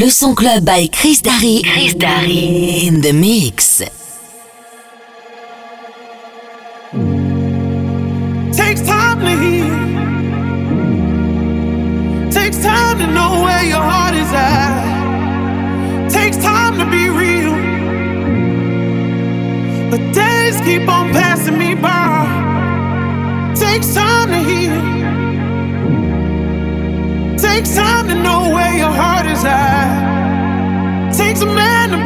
Le son club by Chris Darry. Chris Darry in the mix. Takes time to heal. Takes time to know where your heart is at. Takes time to be real. But days keep on passing me by. Takes time to heal takes time to know where is. Takes a man to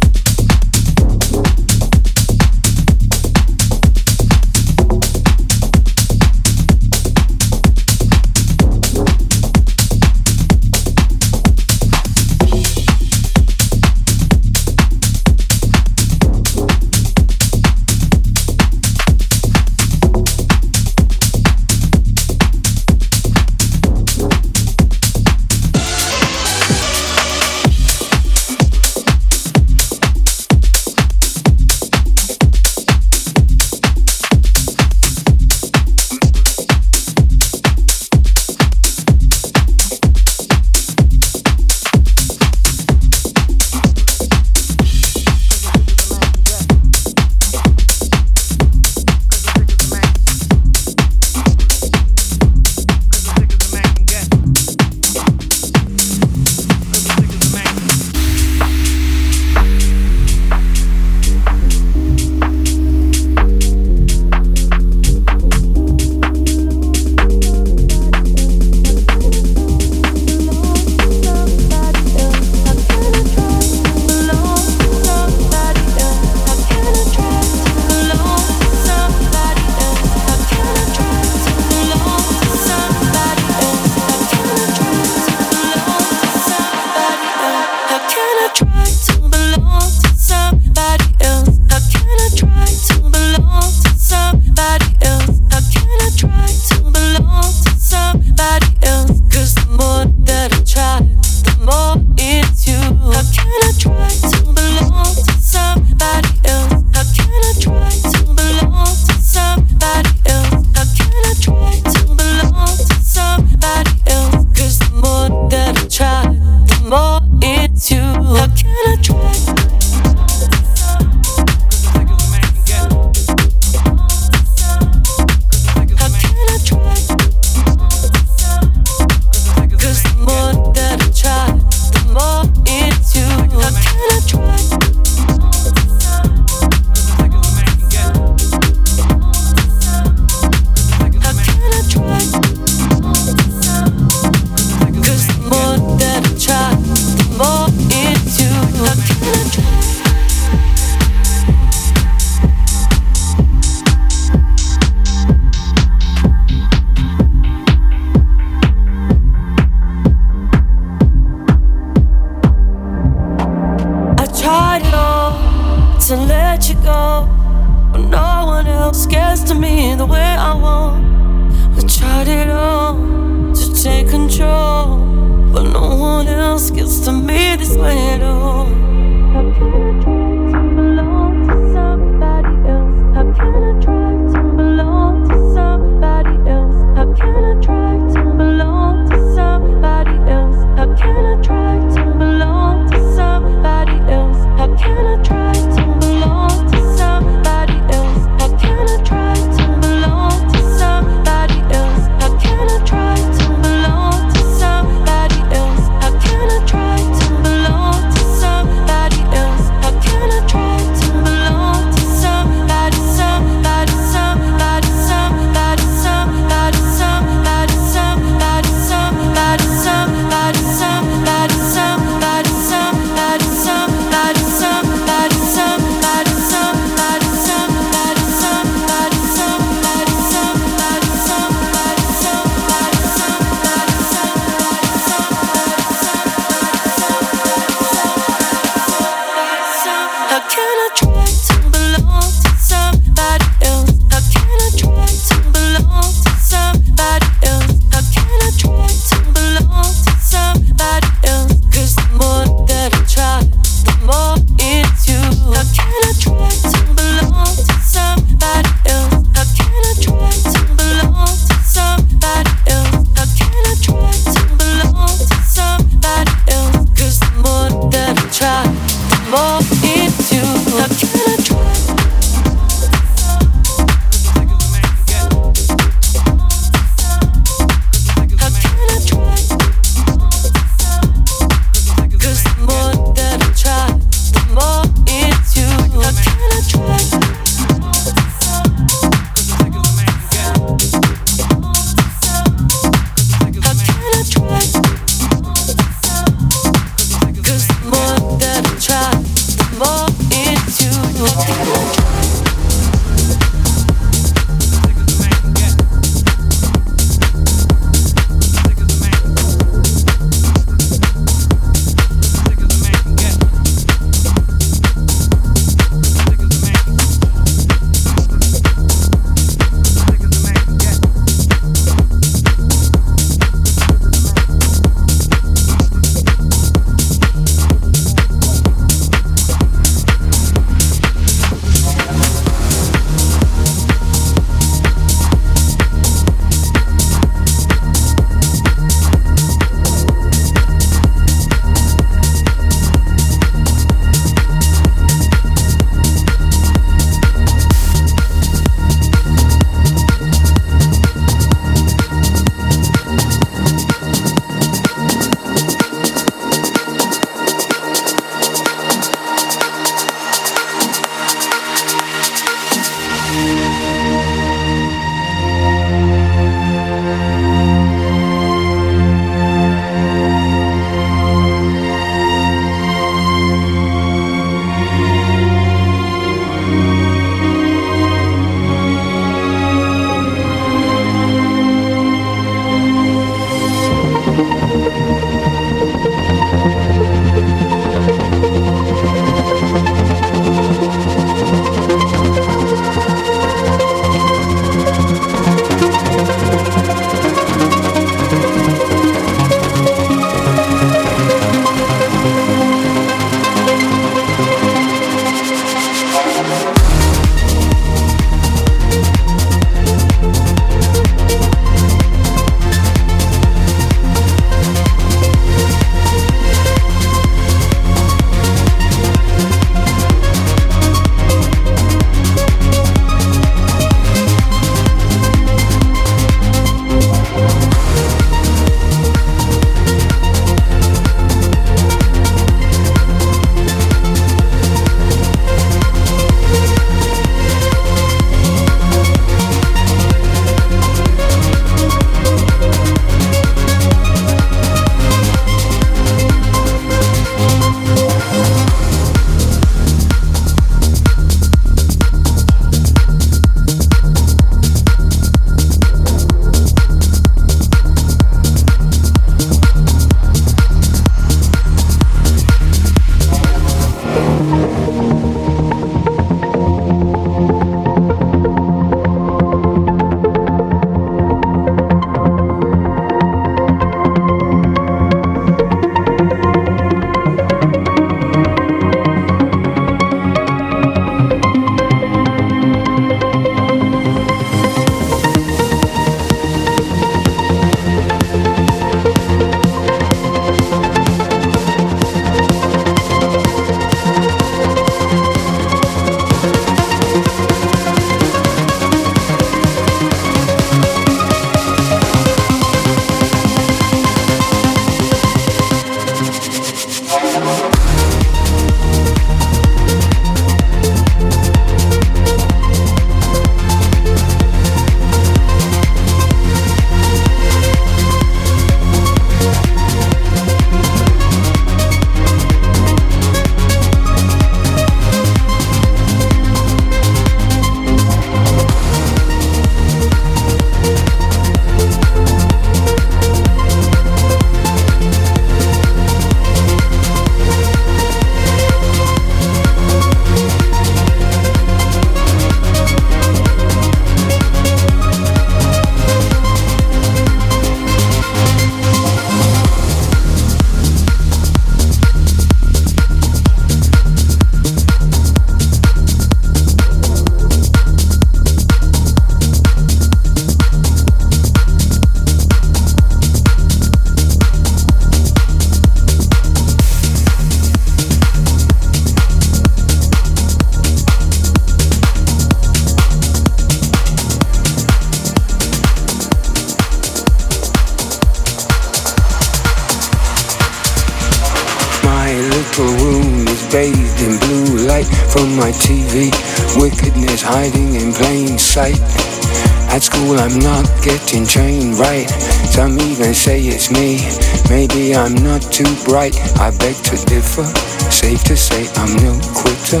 At school I'm not getting trained right. Some even say it's me. Maybe I'm not too bright. I beg to differ. Safe to say I'm no quitter.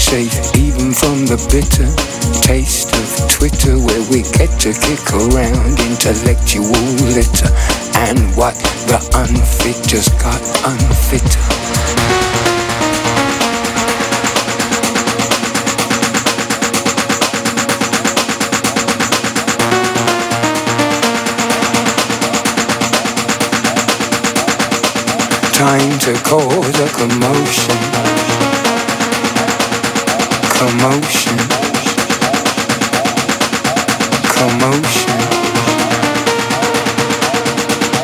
Safe even from the bitter taste of Twitter where we get to kick around intellectual litter. And what the unfit just got unfitter. Time to cause a commotion. Commotion. Commotion.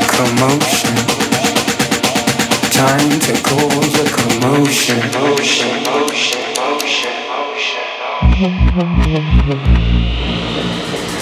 Commotion. Time to cause a commotion. Motion, motion, motion, motion.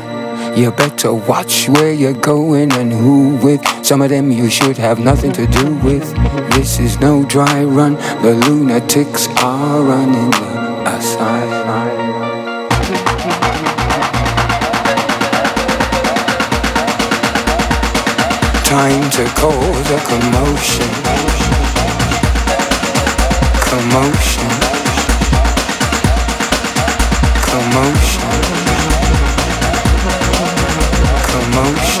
You better watch where you're going and who with. Some of them you should have nothing to do with. This is no dry run. The lunatics are running the asylum. Time to cause a commotion. Commotion. Commotion emotion.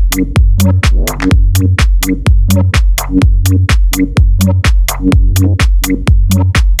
Thank you.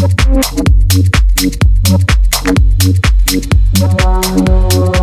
Wow.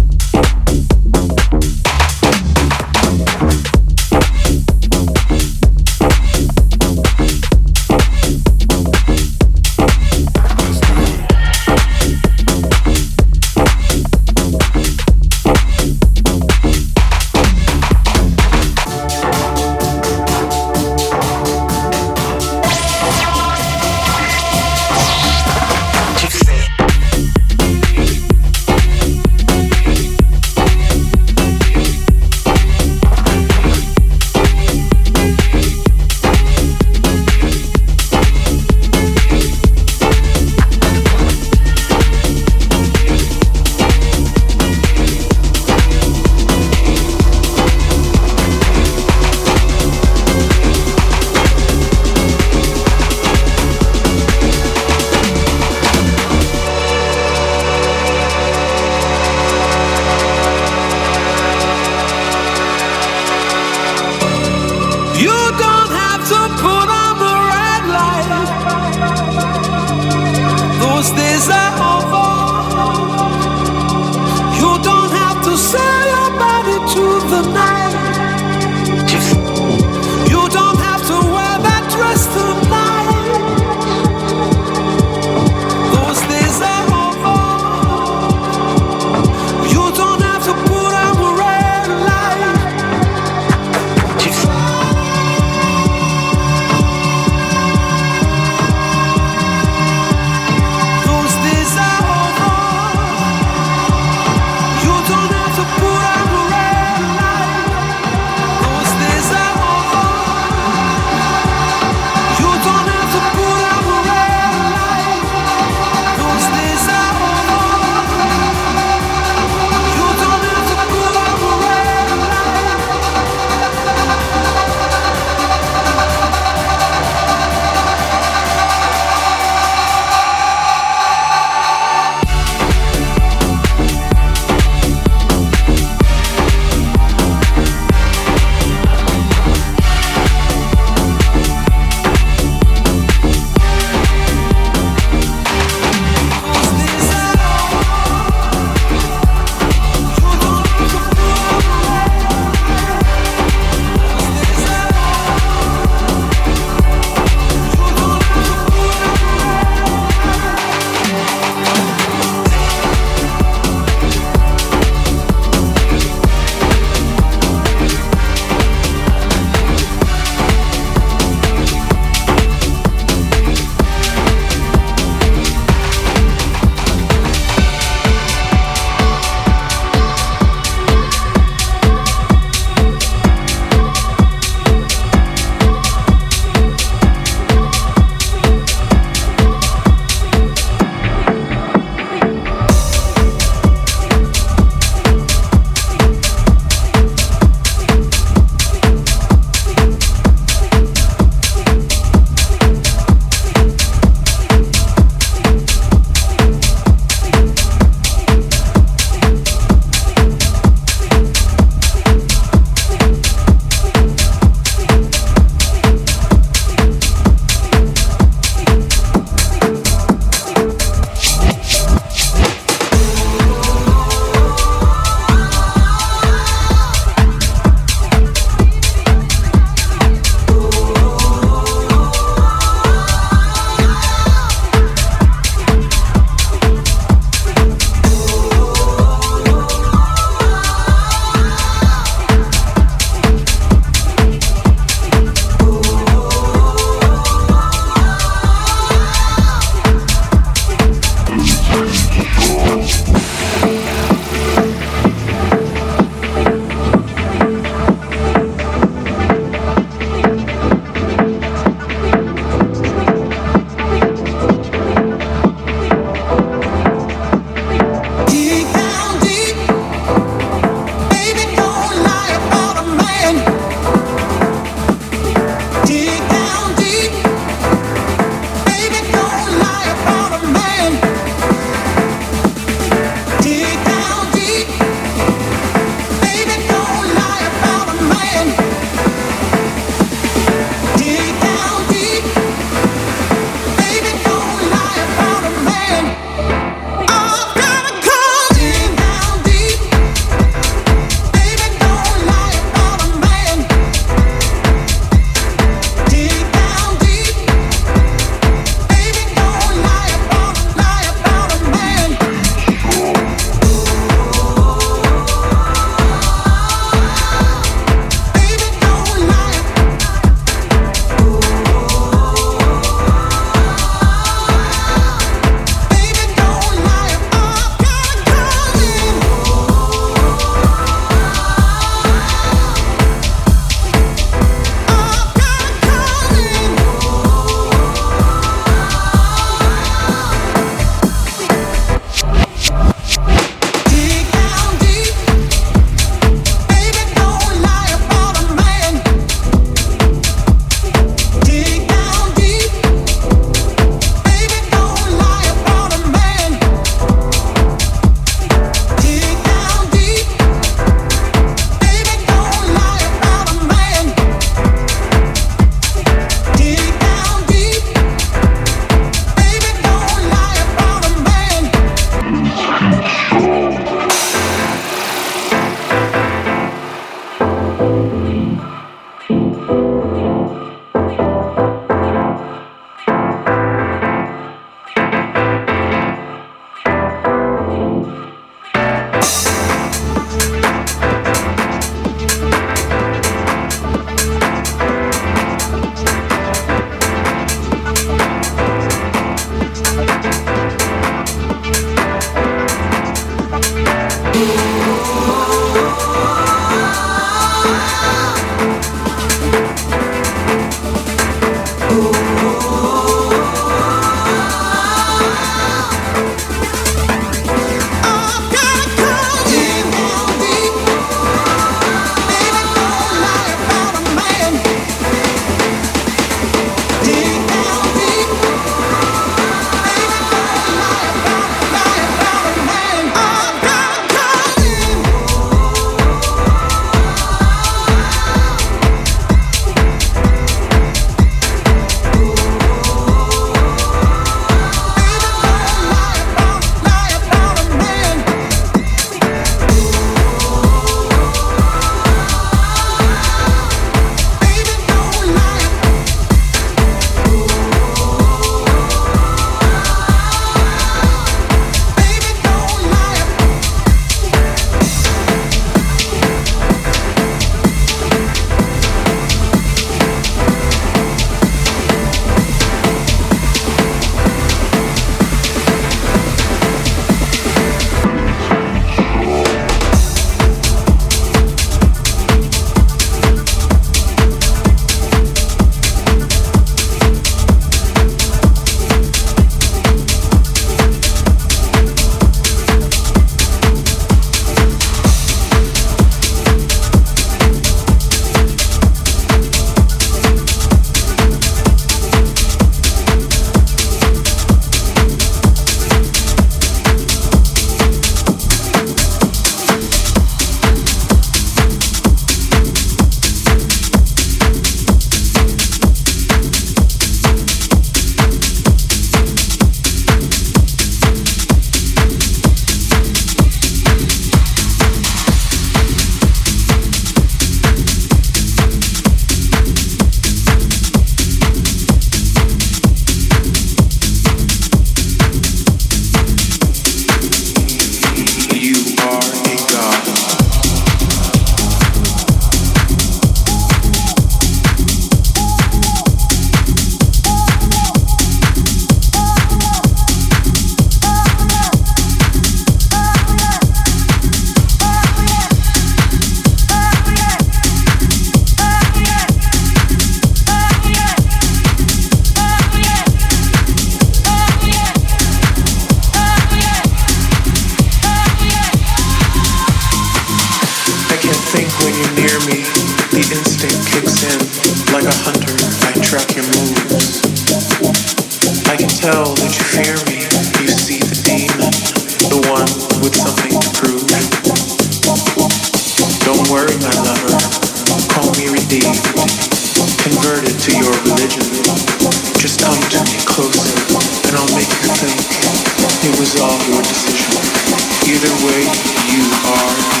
Whimper as you enter